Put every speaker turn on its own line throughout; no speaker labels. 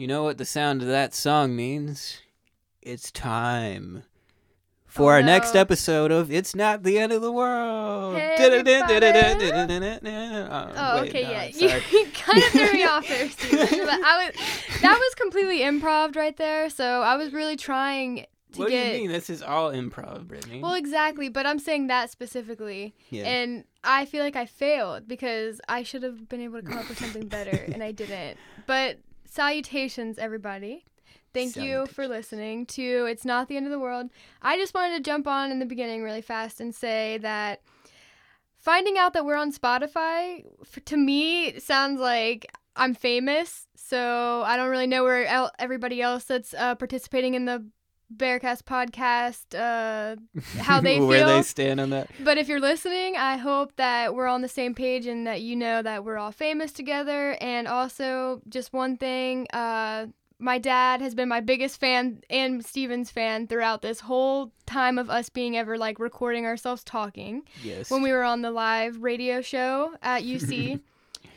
You know what the sound of that song means? It's time for
Oh,
our next episode of It's Not the End of the World.
Hey,
Oh,
Oh,
wait,
okay,
no,
yeah. You,
sorry.
you kind of threw me off there, Steven. But I was that was completely improv right there. So I was really trying to
What
get.
do you mean? This is all improv, Brittany.
Well, exactly, but I'm saying that specifically,
yeah.
and I feel like I failed because I should have been able to come up with something better, and I didn't. But salutations, everybody. Thank you for listening to It's Not the End of the World. I just wanted to jump on in the beginning really fast and say that finding out that we're on Spotify, f- to me, sounds like I'm famous. So I don't really know where el- everybody else that's uh, participating in the Bearcast podcast, uh, how they
Where they stand on that.
But if you're listening, I hope that we're on the same page and that you know that we're all famous together. And also, just one thing uh, my dad has been my biggest fan and Steven's fan throughout this whole time of us being ever like recording ourselves talking
Yes.
when we were on the live radio show at UC.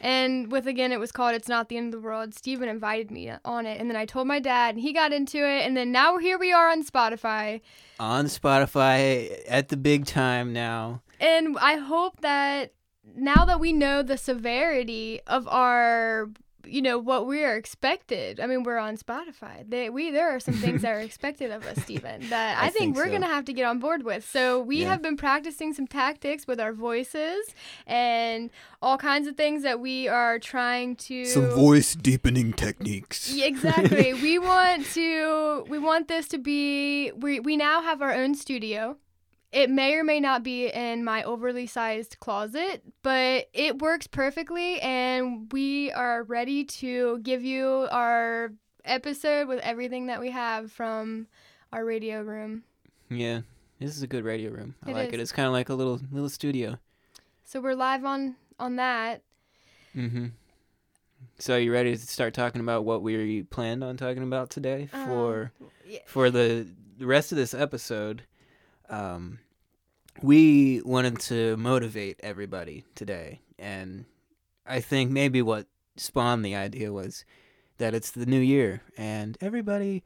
and with again, it was called It's Not the End of the World. Steven invited me on it. And then I told my dad, and he got into it. And then now here we are on Spotify.
on Spotify at the big time now.
And I hope that now that we know the severity of our you know what we are expected. I mean, we're on Spotify. They, we there are some things that are expected of us, Stephen, that I,
I
think,
think
we're
so.
gonna have to get on board with. So we
Yeah.
have been practicing some tactics with our voices and all kinds of things that we are trying to some
voice deepening techniques.
yeah, exactly. we want to we want this to be we we now have our own studio. It may or may not be in my overly sized closet, but it works perfectly and we are ready to give you our episode with everything that we have from our radio room.
Yeah, this is a good radio room. I
It
like
is.
it. It's kind of like a little little studio.
So we're live on on that.
Mm-hmm. So you ready to start talking about what we planned on talking about today
Uh,
for
yeah.
for the the rest of this episode? Um, we wanted to motivate everybody today, and I think maybe what spawned the idea was that it's the new year, and everybody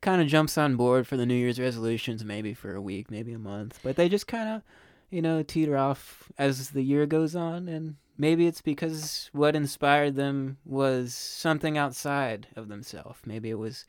kind of jumps on board for the New Year's resolutions, maybe for a week, maybe a month, but they just kind of, you know, teeter off as the year goes on, and maybe it's because what inspired them was something outside of themselves. Maybe it was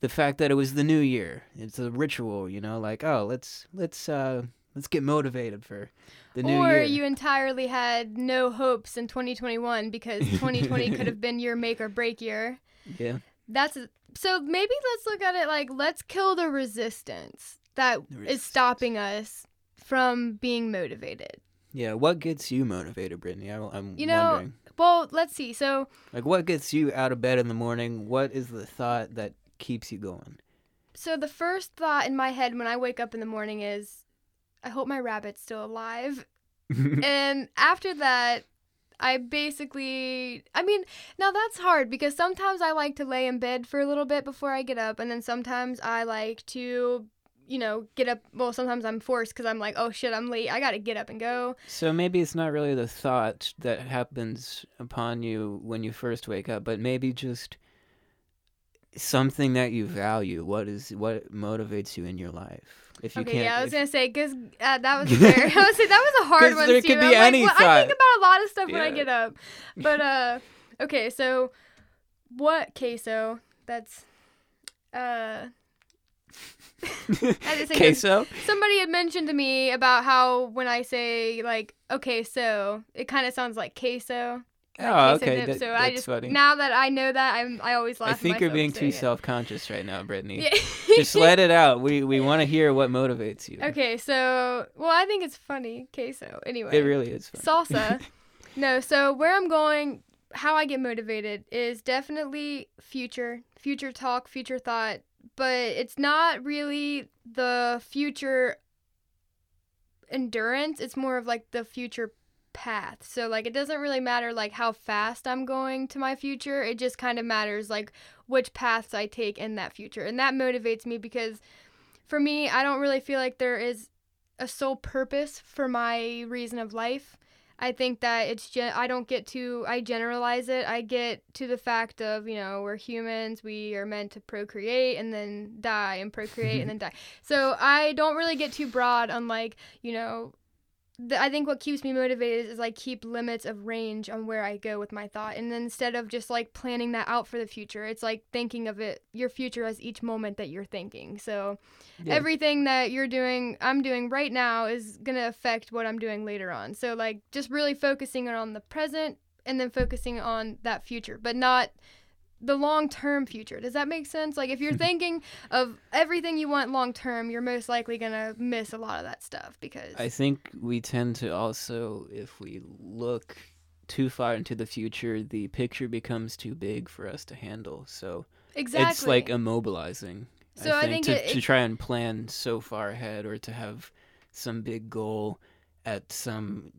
the fact that it was the new year. It's a ritual, you know, like oh, let's let's uh let's get motivated for the new
or
year.
you entirely had no hopes in 2021 because 2020 could have been your make or break year.
yeah,
That's so maybe let's look at it like let's kill the resistance that is
The resistance.
stopping us from being motivated.
yeah. What gets you motivated, Brittany? I, I'm
You know-
wondering.
Well, let's see. So
Like, what gets you out of bed in the morning? What is the thought that keeps you going?
so the first thought in my head when I wake up in the morning is I hope my rabbit's still alive. and after that I basically I mean, now that's hard because sometimes I like to lay in bed for a little bit before I get up and then sometimes I like to you know, get up. Well, sometimes I'm forced because I'm like, oh shit, I'm late. I got to get up and go.
So maybe it's not really the thought that happens upon you when you first wake up, but maybe just something that you value. What is what motivates you in your life? If you
okay,
can't,
yeah, I was
if-
gonna say because uh, that was fair. I was say that was a hard one.
there could
Steven.
be
I'm like,
any
well, I think about a lot of stuff when I get up, but uh, okay, so what queso? That's uh. I just
queso.
Somebody had mentioned to me about how when I say like okay so it kind of sounds like queso.
Oh, okay, that-
so I just
funny.
now that I know that I'm I always laugh.
I think you're being too self-conscious right now, Brittany. Just let it out. We we want to hear what motivates you.
Okay, so well, I think it's funny queso. Anyway,
It really is fun.
salsa. no, so where I'm going, how I get motivated is definitely future, future talk, future thought, but it's not really the future endurance. It's more of like the future path. So like it doesn't really matter like how fast I'm going to my future. It just kind of matters like which paths I take in that future. And that motivates me because for me, I don't really feel like there is a sole purpose for my reason of life. I think that it's gen- I don't get to I generalize it. I get to the fact of, you know, we're humans, we are meant to procreate and then die and procreate and then die. So I don't really get too broad on like, you know, the, I think what keeps me motivated is, like keep limits of range on where I go with my thought. And then instead of just like planning that out for the future, it's like thinking of it, your future as each moment that you're thinking. So yeah. everything that you're doing, I'm doing right now is going to affect what I'm doing later on. So like just really focusing on the present and then focusing on that future, but not the long term future. Does that make sense? Like if you're mm-hmm. thinking of everything you want long term, you're most likely gonna miss a lot of that stuff because
I think we tend to also if we look too far into the future, the picture becomes too big for us to handle. So
exactly.
it's like immobilizing. So I think, I think to, it, to try and plan so far ahead or to have some big goal at some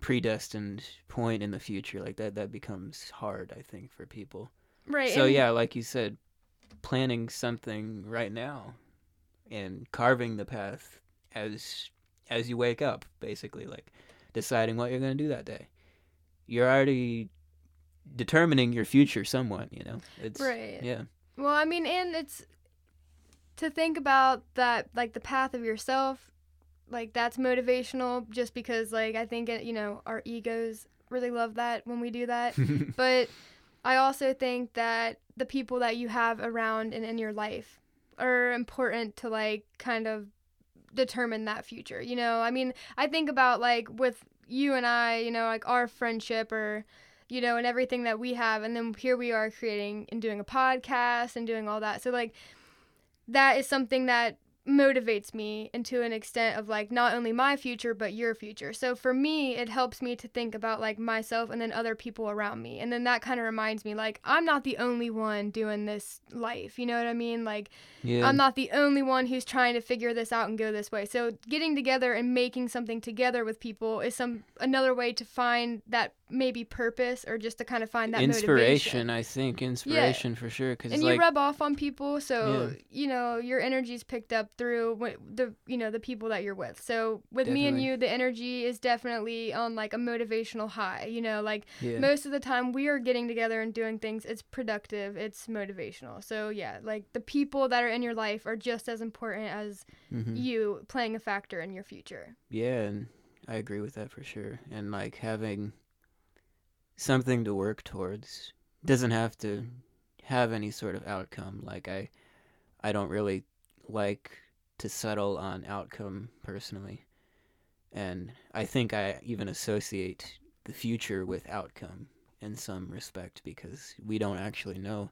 predestined point in the future like that that becomes hard i think for people
Right.
So yeah, like you said, planning something right now and carving the path as as you wake up, basically, like deciding what you're gonna do that day. You're already determining your future somewhat, you know. It's
right.
Yeah.
Well, I mean, and it's to think about that, like the path of yourself, like that's motivational. Just because, like, I think it, you know, our egos really love that when we do that, but I also think that the people that you have around and in your life are important to like kind of determine that future. You know, I mean, I think about like with you and I, you know, like our friendship or you know, and everything that we have and then here we are creating and doing a podcast and doing all that. So like that is something that motivates me into an extent of like not only my future but your future. So for me, it helps me to think about like myself and then other people around me. And then that kind of reminds me like I'm not the only one doing this life. You know what I mean? Like yeah. I'm not the only one who's trying to figure this out and go this way. So getting together and making something together with people is some another way to find that maybe purpose or just to kind of find that
inspiration.
Motivation.
I think inspiration yeah. for sure. Cause
and
like,
you rub off on people, so yeah. you know your energy's picked up through the you know the people that you're with. So with definitely. me and you, the energy is definitely on like a motivational high. You know, like yeah. most of the time we are getting together and doing things. It's productive. It's motivational. So yeah, like the people that are in your life are just as important as mm-hmm. you playing a factor in your future.
Yeah, and I agree with that for sure. And like having something to work towards doesn't have to have any sort of outcome. Like I, I don't really like to settle on outcome personally, and I think I even associate the future with outcome in some respect because we don't actually know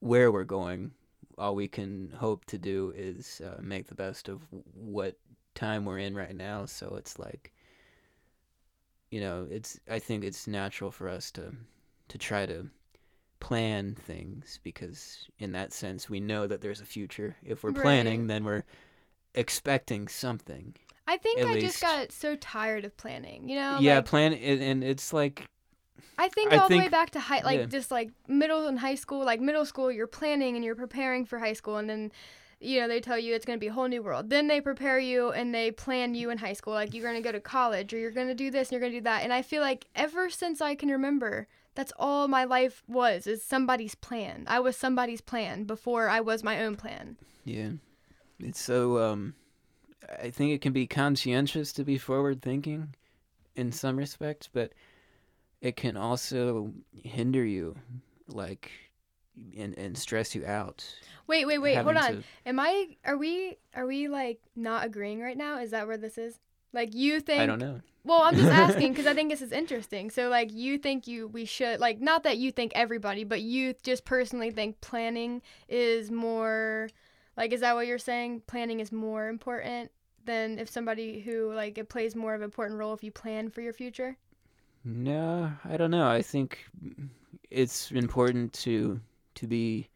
where we're going. All we can hope to do is uh, make the best of what time we're in right now. So it's like you know, it's I think it's natural for us to to try to plan things because in that sense we know that there's a future. If we're planning, right. then we're expecting something.
I think I least. just got so tired of planning, you know?
Yeah, like, plan and it's like
I think I all think, the way back to high like yeah. just like middle and high school, like middle school you're planning and you're preparing for high school and then you know, they tell you it's going to be a whole new world. Then they prepare you and they plan you in high school. Like, you're going to go to college or you're going to do this and you're going to do that. And I feel like ever since I can remember, that's all my life was, is somebody's plan. I was somebody's plan before I was my own plan.
Yeah. It's so, um, I think it can be conscientious to be forward thinking in some respects, but it can also hinder you. Like, and and stress you out.
Wait, wait, wait. Hold on. To... Am I? Are we? Are we like not agreeing right now? Is that where this is? Like you think?
I don't know.
Well, I'm just asking because I think this is interesting. So, like, you think you we should like not that you think everybody, but you just personally think planning is more like is that what you're saying? Planning is more important than if somebody who like it plays more of an important role if you plan for your future.
No, I don't know. I think it's important to to be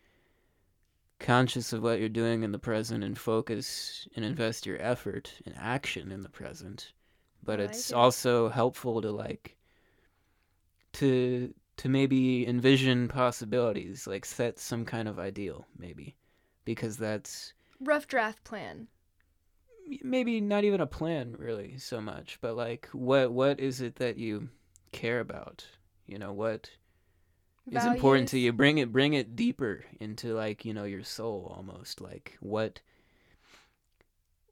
conscious of what you're doing in the present and focus and invest your effort and action in the present. But oh, it's also helpful to like to to maybe envision possibilities like set some kind of ideal maybe because that's
rough draft plan.
Maybe not even a plan really so much, but like what what is it that you care about? You know, what is important to you? Bring it bring it deeper into like, you know, your soul almost. Like what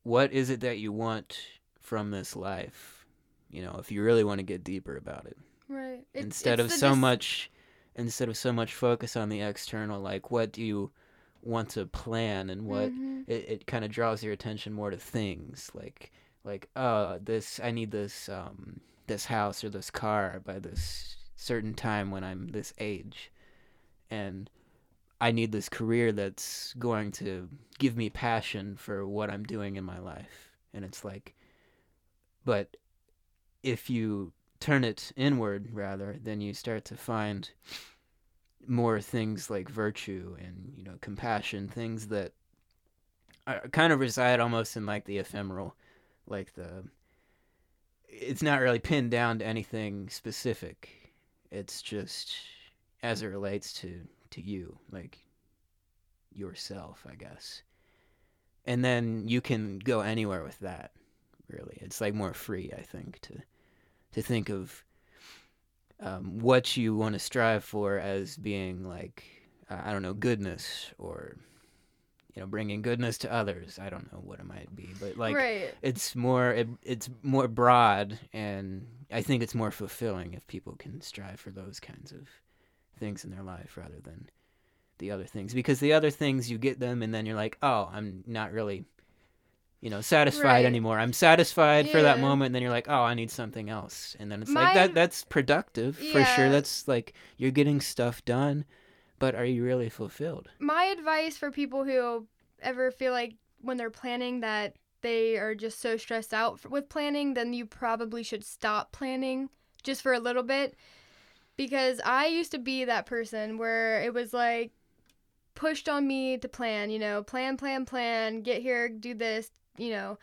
what is it that you want from this life? You know, if you really want to get deeper about it.
Right.
It, instead of so dis- much instead of so much focus on the external, like what do you want to plan and what mm-hmm. it, it kind of draws your attention more to things like like oh this I need this um this house or this car by this certain time when I'm this age. And I need this career that's going to give me passion for what I'm doing in my life. And it's like but if you turn it inward rather then you start to find more things like virtue and you know compassion things that are, kind of reside almost in like the ephemeral like the it's not really pinned down to anything specific it's just as it relates to to you like yourself i guess. And then you can go anywhere with that really. It's like more free i think to to think of um, what you want to strive for as being like I don't know goodness or you know bringing goodness to others. I don't know what it might be, but like
right.
it's more it, it's more broad, and I think it's more fulfilling if people can strive for those kinds of things in their life rather than the other things because the other things you get them and then you're like oh i'm not really you know satisfied right. anymore i'm satisfied yeah. for that moment and then you're like oh i need something else and then it's My... like that that's productive yeah. for sure that's like you're getting stuff done but are you really fulfilled?
My advice for people who ever feel like when they're planning that they are just so stressed out with planning then you probably should stop planning just for a little bit. Because i used to be that person where it was like pushed on me to plan, you know, plan, plan, plan, get here, do this, you know,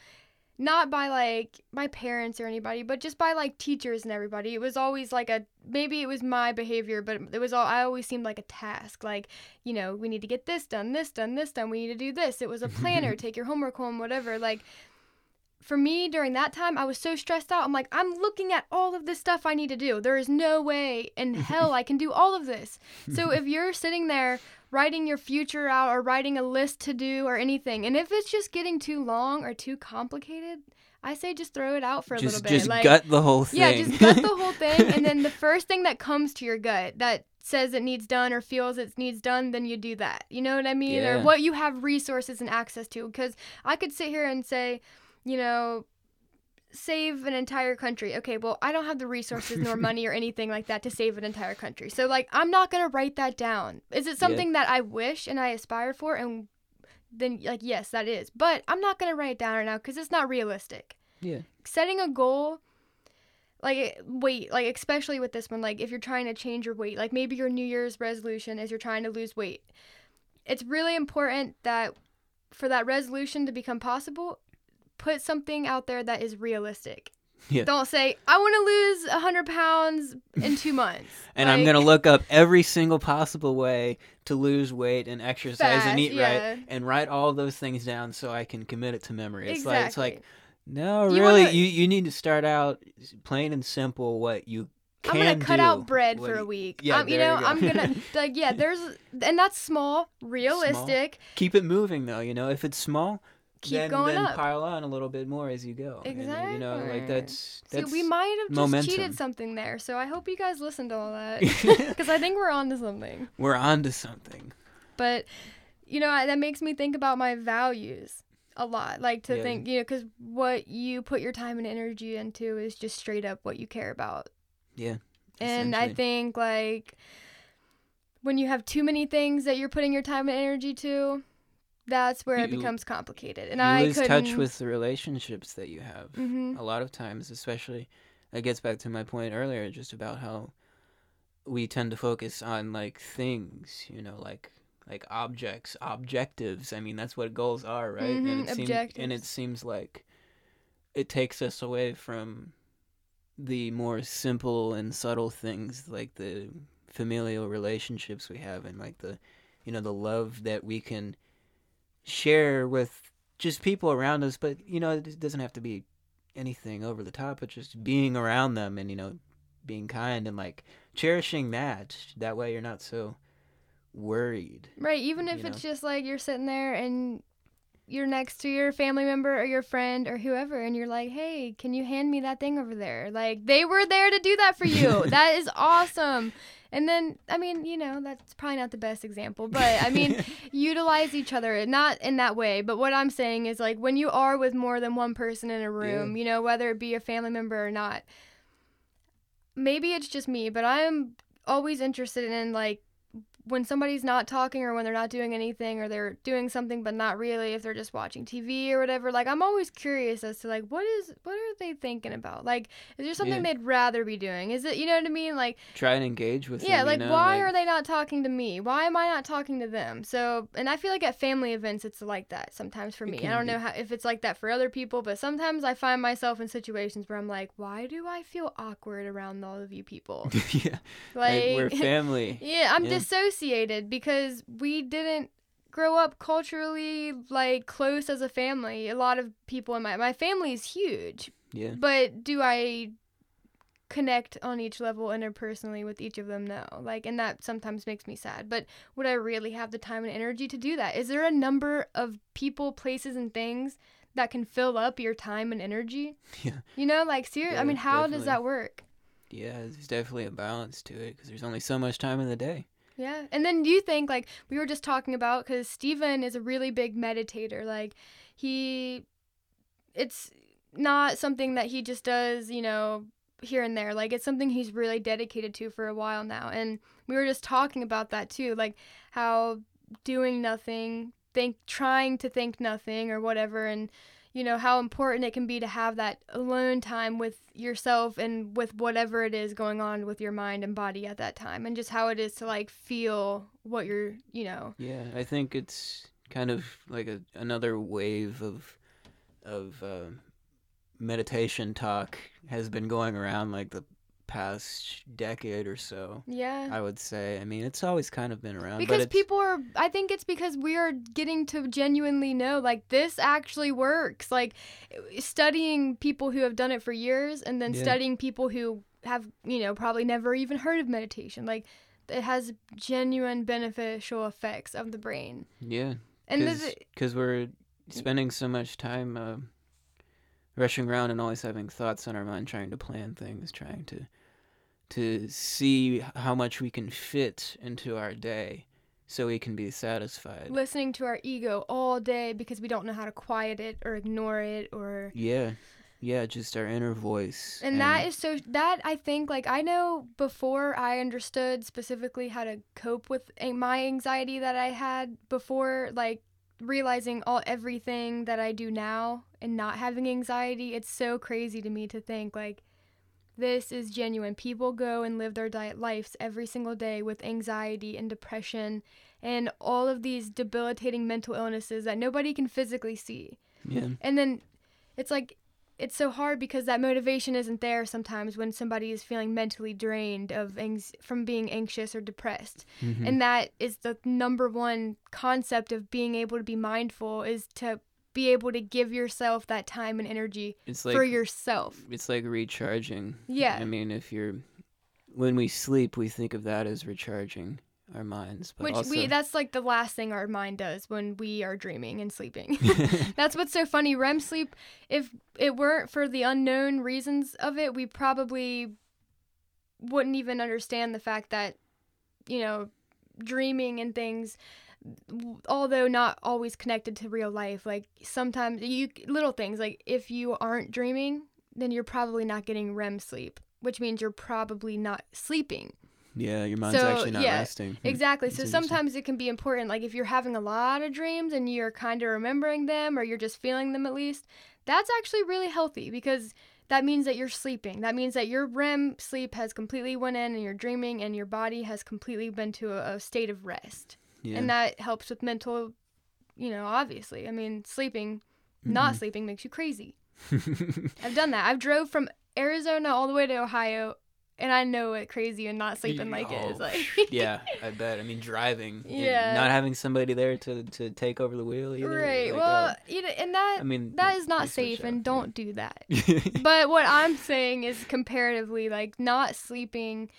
not by like my parents or anybody, but just by like teachers and everybody. It was always like a maybe it was my behavior, but it was all I always seemed like a task. Like, you know, we need to get this done, this done, this done. We need to do this. It was a planner, take your homework home, whatever. Like for me during that time, I was so stressed out. I'm like, I'm looking at all of this stuff I need to do. There is no way in hell I can do all of this. So if you're sitting there writing your future out or writing a list to do or anything. And if it's just getting too long or too complicated, I say just throw it out for a
just,
little bit.
Just like, gut the whole thing.
Yeah, just gut the whole thing. And then the first thing that comes to your gut that says it needs done or feels it needs done, then you do that. You know what I mean? Yeah. Or what you have resources and access to. Because I could sit here and say, you know, save an entire country. Okay, well, I don't have the resources nor money or anything like that to save an entire country. So like I'm not going to write that down. Is it something yeah. that I wish and I aspire for and then like yes, that is. But I'm not going to write it down right now cuz it's not realistic.
Yeah.
Setting a goal like weight, like especially with this one like if you're trying to change your weight, like maybe your new year's resolution is you're trying to lose weight. It's really important that for that resolution to become possible, put something out there that is realistic. Yeah. Don't say I want to lose hundred pounds in two months.
and like, I'm gonna look up every single possible way to lose weight and exercise fast, and eat yeah. right, and write all those things down so I can commit it to memory. It's exactly. like it's like no, you really, wanna, you you need to start out plain and simple. What you I'm
gonna cut out bread for a week. Yeah, um, you know, you I'm gonna like yeah. There's and that's small, realistic.
Small. Keep it moving though. You know, if it's small,
keep
then,
going
then
up.
pile on a little bit more as you go.
Exactly. And,
you know, like that's that's.
See, we might have just
momentum.
cheated something there. So I hope you guys listened to all that because I think we're on to something.
We're on to something.
But, you know, that makes me think about my values a lot. Like to yeah. think, you know, because what you put your time and energy into is just straight up what you care about.
Yeah.
And I think like when you have too many things that you're putting your time and energy to, that's where you, it becomes complicated. And I
lose
couldn't...
touch with the relationships that you have.
Mm-hmm.
A lot of times, especially, that gets back to my point earlier, just about how we tend to focus on like things, you know, like like objects, objectives. I mean, that's what goals are, right?
Mm-hmm.
And it
seems
and it seems like it takes us away from the more simple and subtle things like the familial relationships we have and like the you know the love that we can share with just people around us. But you know, it doesn't have to be anything over the top, but just being around them and you know, being kind and like cherishing that. That way, you're not so worried.
Right. Even if it's know? just like you're sitting there and you're next to your family member or your friend or whoever and you're like hey can you hand me that thing over there? Like they were there to do that for you. That is awesome. And then i mean you know that's probably not the best example but i mean utilize each other not in that way. But what i'm saying is like when you are with more than one person in a room yeah. you know whether it be a family member or not maybe it's just me but i'm always interested in like when somebody's not talking or when they're not doing anything or they're doing something but not really if they're just watching TV or whatever like I'm always curious as to like what is what are they thinking about like is there something yeah. they'd rather be doing is it you know what I mean like
try and engage with
yeah
them,
like
you know?
why
like...
are they not talking to me why am I not talking to them so and I feel like at family events it's like that sometimes for me I don't be. know how if it's like that for other people but sometimes I find myself in situations where I'm like why do I feel awkward around all of you people
yeah like, like we're family
yeah I'm yeah. dissociated because because we didn't grow up culturally like close as a family. A lot of people in my my family is huge.
Yeah.
But do I connect on each level interpersonally with each of them no like and that sometimes makes me sad but would i really have the time and energy to do that is there a number of people places and things that can fill up your time and energy
yeah
you know like seriously yeah, i mean how definitely. does that work
yeah there's definitely a balance to it because there's only so much time in the day
yeah. And then you think, like, we were just talking about, because Stephen is a really big meditator. Like, he, it's not something that he just does, you know, here and there. Like, it's something he's really dedicated to for a while now. And we were just talking about that too. Like, how doing nothing, think, trying to think nothing or whatever, and, you know how important it can be to have that alone time with yourself and with whatever it is going on with your mind and body at that time and just how it is to like feel what you're you know.
Yeah i think it's kind of like a, another wave of of uh, meditation talk has been going around like the past decade or so.
Yeah.
I would say. I mean, it's always kind of been around.
Because people are, I think it's because we are getting to genuinely know, like, this actually works. Like, studying people who have done it for years and then yeah. studying people who have, you know, probably never even heard of meditation. Like, it has genuine beneficial effects of the brain.
Yeah. And because we're spending so much time. Uh, rushing around and always having thoughts on our mind, trying to plan things, trying to to see how much we can fit into our day so we can be satisfied.
Listening to our ego all day because we don't know how to quiet it or ignore it or
Yeah. Yeah, just our inner voice.
And, and that is so that I think like I know before I understood specifically how to cope with my anxiety that I had before like realizing all everything that I do now and not having anxiety, it's so crazy to me to think like this is genuine. People go and live their diet lives every single day with anxiety and depression and all of these debilitating mental illnesses that nobody can physically see.
Yeah.
And then it's like it's so hard because that motivation isn't there sometimes when somebody is feeling mentally drained of anx- from being anxious or depressed. Mm-hmm. And that is the number one concept of being able to be mindful is to be able to give yourself that time and energy it's like, for yourself.
It's like recharging.
Yeah.
I mean, if you're when we sleep, we think of that as recharging our minds.
Which
also...
we that's like the last thing our mind does when we are dreaming and sleeping. that's what's so funny. REM sleep, if it weren't for the unknown reasons of it, we probably wouldn't even understand the fact that, you know, dreaming and things although not always connected to real life like sometimes you little things like if you aren't dreaming then you're probably not getting REM sleep which means you're probably not sleeping
yeah, your mind's so, actually not yeah, resting.
Hmm. Exactly. so sometimes it can be important. Like if you're having a lot of dreams and you're kind of remembering them or you're just feeling them at least, that's actually really healthy because that means that you're sleeping. That means that your REM sleep has completely went in and you're dreaming and your body has completely been to a, a state of rest. Yeah. And that helps with mental, you know, obviously. I mean, sleeping, mm-hmm. not sleeping makes you crazy. I've done that. I've drove from Arizona all the way to Ohio and I know what crazy and not sleeping like
oh,
is. Like,
yeah, I bet. I mean, driving,
Yeah.
not having somebody there to to take over the wheel. Either,
right.
like,
well,
uh,
you know, and that
I mean,
that is not safe, and don't do that. but what I'm saying is comparatively, like not sleeping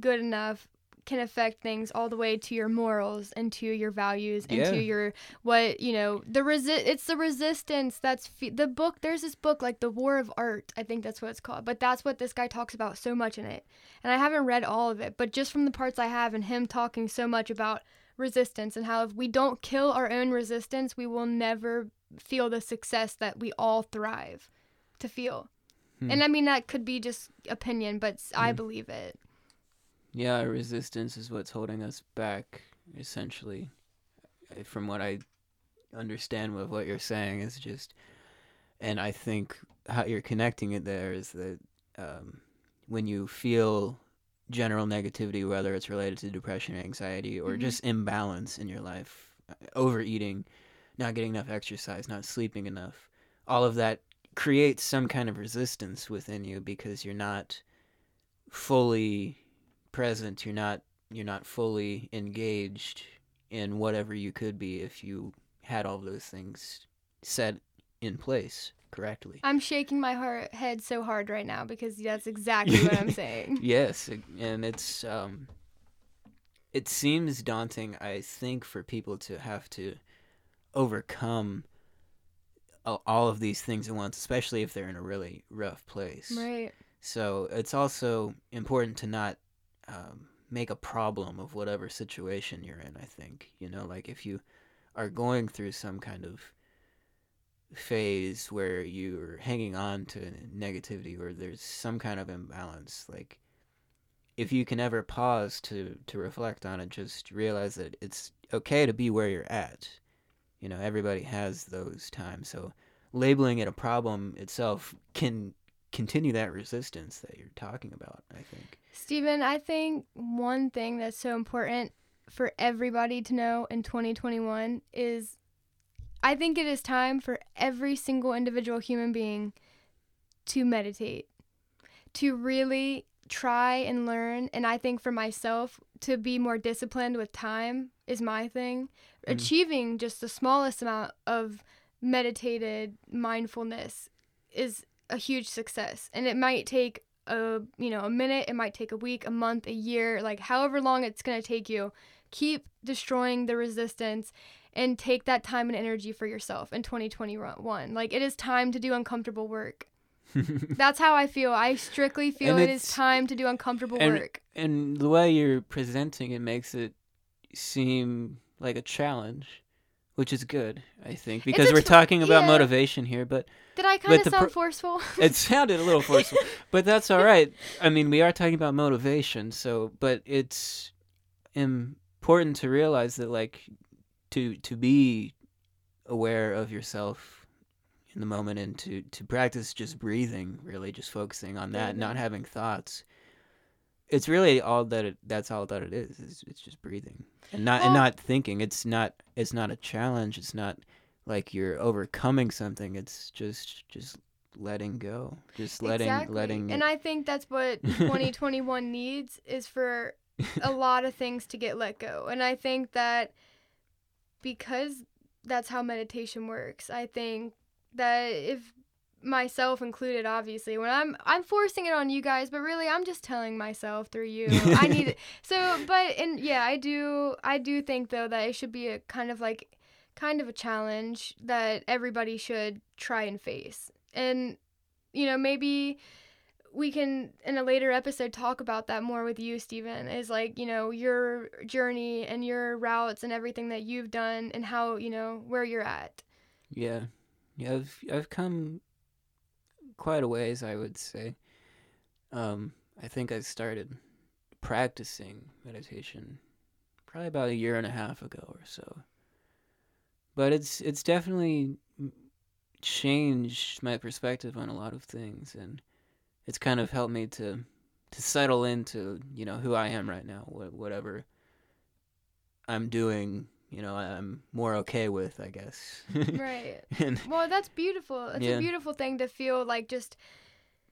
good enough can affect things all the way to your morals and to your values and
Yeah.
to your what you know the resi- it's the resistance that's fe- the book there's this book like the war of art i think that's what it's called but that's what this guy talks about so much in it and i haven't read all of it but just from the parts i have and him talking so much about resistance and how if we don't kill our own resistance we will never feel the success that we all thrive to feel
Hmm.
and I mean that could be just opinion, but s- I
Hmm.
believe it.
Yeah, resistance is what's holding us back, essentially. Uh, From what I understand with what you're saying is just, and I think how you're connecting it there is that um, when you feel general negativity, whether it's related to depression, anxiety, or
Mhm.
just imbalance in your life, uh, overeating, not getting enough exercise, not sleeping enough, all of that creates some kind of resistance within you because you're not fully present you're not you're not fully engaged in whatever you could be if you had all those things set in place correctly
I'm shaking my heart head so hard right now because that's exactly what I'm saying.
yes and it's um it seems daunting i think for people to have to overcome all of these things at once especially if they're in a really rough place
Right.
So it's also important to not um, make a problem of whatever situation you're in. I think you know, like if you are going through some kind of phase where you're hanging on to negativity or there's some kind of imbalance, like if you can ever pause to to reflect on it, just realize that it's okay to be where you're at. You know, everybody has those times. So labeling it a problem itself can continue that resistance that you're talking about, I think.
Stephen, I think one thing that's so important for everybody to know in 2021 is I think it is time for every single individual human being to meditate, to really try and learn. And I think for myself, to be more disciplined with time is my thing.
Mhm.
Achieving just the smallest amount of meditated mindfulness is a huge success. And it might take a you know a minute it might take a week a month a year like however long it's going to take you keep destroying the resistance and take that time and energy for yourself in 2021 like it is time to do uncomfortable work. That's how i feel. I strictly feel
And
it is time to do uncomfortable
and-
work.
and the way you're presenting it makes it seem like a challenge, which is good, I think, because we're talking about
yeah.
motivation here, but
did i kind of sound
pro-
forceful
it sounded a little forceful, but that's all right. I mean, we are talking about motivation, so but it's important to realize that like to to be aware of yourself in the moment and to to practice just breathing, really just focusing on that, not
mm-hmm.
having thoughts. It's really all that it that's all that it is. It's, it's just breathing. And not and not thinking. It's not it's not a challenge. It's not like you're overcoming something. It's just just letting go. Just letting
exactly.
letting
and i think that's what 2021 needs is for a lot of things to get let go. And I think that because that's how meditation works, I think that if myself included obviously when I'm I'm forcing it on you guys but really I'm just telling myself through you. I need it. So but and yeah I do I do think though that it should be a kind of like kind of a challenge that everybody should try and face. And you know maybe we can in a later episode talk about that more with you Stephen is like you know your journey and your routes and everything that you've done and how you know where you're at.
Yeah. Yeah, I've I've come quite a ways, I would say. Um, I think I started practicing meditation probably about a year and a half ago or so. But it's it's definitely changed my perspective on a lot of things and it's kind of helped me to to settle into, you know, who I am right now, whatever I'm doing, you know, I'm more okay with, I guess.
right
and
well that's beautiful it's
Yeah.
a beautiful thing to feel like just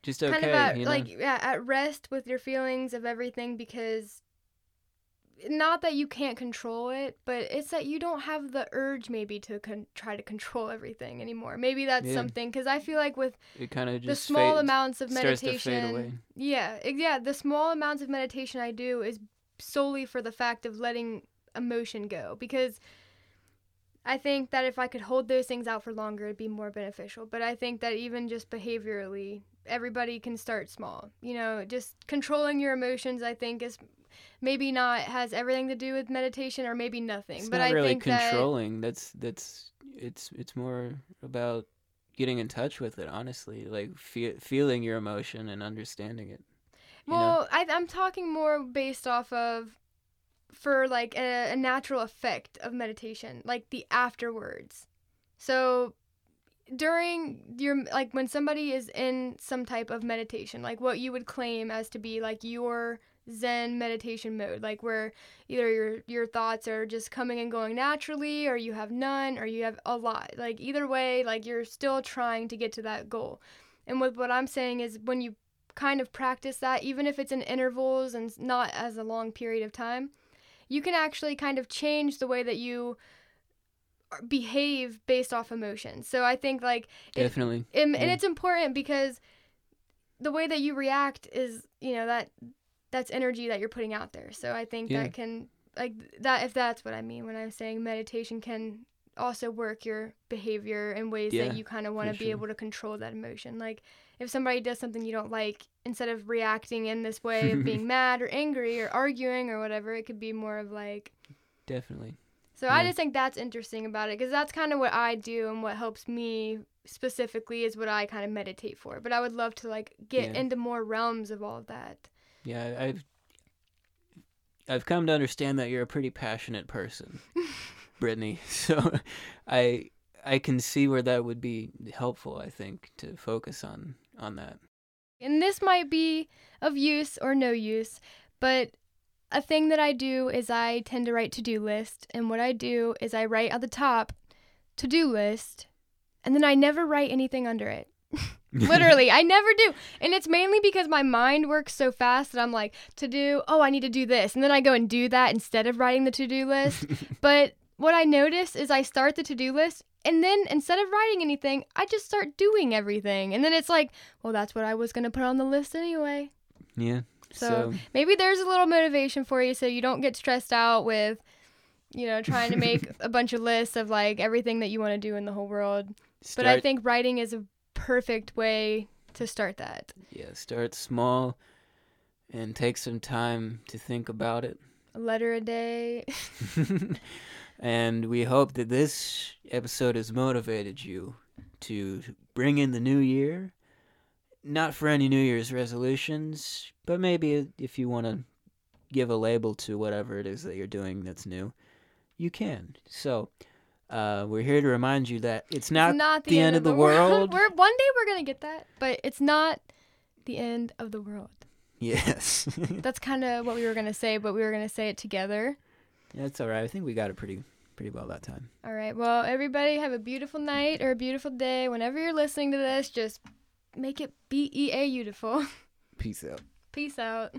just okay.
kind of at
you know?
like yeah, at rest with your feelings of everything because not that you can't control it, but it's that you don't have the urge maybe to con- try to control everything anymore. Maybe that's
Yeah.
something because I feel like with
it kind of
the small
fades-
amounts of
starts to fade away.
meditation, yeah, yeah, the small amounts of meditation I do is solely for the fact of letting emotion go because I think that if I could hold those things out for longer, it'd be more beneficial. But I think that even just behaviorally, everybody can start small. You know, just controlling your emotions, I think, is maybe not has everything to do with meditation or maybe nothing.
It's
but
not
I
really
think that
controlling. That's that's it's it's more about getting in touch with it. Honestly, like fe- feeling your emotion and understanding it. know?
Well, I, I'm talking more based off of for like a, a natural effect of meditation, like the afterwards. So during your like when somebody is in some type of meditation, like what you would claim as to be like your zen meditation mode, like where either your your thoughts are just coming and going naturally or you have none or you have a lot. Like either way, like you're still trying to get to that goal. And with what I'm saying is when you kind of practice that, even if it's in intervals and not as a long period of time, you can actually kind of change the way that you uh, behave based off emotion. So I think like it,
Definitely.
and,
yeah.
and it's important because the way that you react is you know that that's energy that you're putting out there. So I think
Yeah.
that can like that if that's what I mean when I'm saying meditation can also work your behavior in ways
Yeah,
that you kind of want to be
sure.
able to control that emotion. Like if somebody does something you don't like, instead of reacting in this way of being mad or angry or arguing or whatever, it could be more of like
Definitely.
so I just think that's interesting about it because that's kind of what I do and what helps me specifically is what I kind of meditate for. But I would love to like get
Yeah.
into more realms of all of that.
Yeah, I've I've come to understand that you're a pretty passionate person, Brittany. So I I can see where that would be helpful. I think to focus on on that.
And this might be of use or no use, but a thing that I do is I tend to write to-do list and what I do is I write at the top to-do list and then I never write anything under it. Literally, I never do. And it's mainly because my mind works so fast that I'm like, to do, oh, I need to do this. And then I go and do that instead of writing the to do list. but what I notice is I start the to do list and then instead of writing anything, I just start doing everything. And then it's like, well, that's what I was going to put on the list anyway.
yeah.
So,
So,
maybe there's a little motivation for you so you don't get stressed out with, you know, trying to make a bunch of lists of like everything that you want to do in the whole world.
start,
But I think writing is a perfect way to start that.
yeah, start small, and take some time to think about it.
A letter a day.
and we hope that this episode has motivated you to bring in the new year. Not for any New Year's resolutions, but maybe if you want to give a label to whatever it is that you're doing that's new, you can. So, uh, we're here to remind you that it's not,
It's not
the, end, of the, world.
we're one day we're gonna get that, but it's not the end of the world.
yes.
That's kind of what we were gonna say, but we were gonna say it together.
That's all right. I think we got it pretty pretty well that time.
All right. Well, everybody have a beautiful night or a beautiful day. Whenever you're listening to this, just make it B E A beautiful.
Peace out.
Peace out.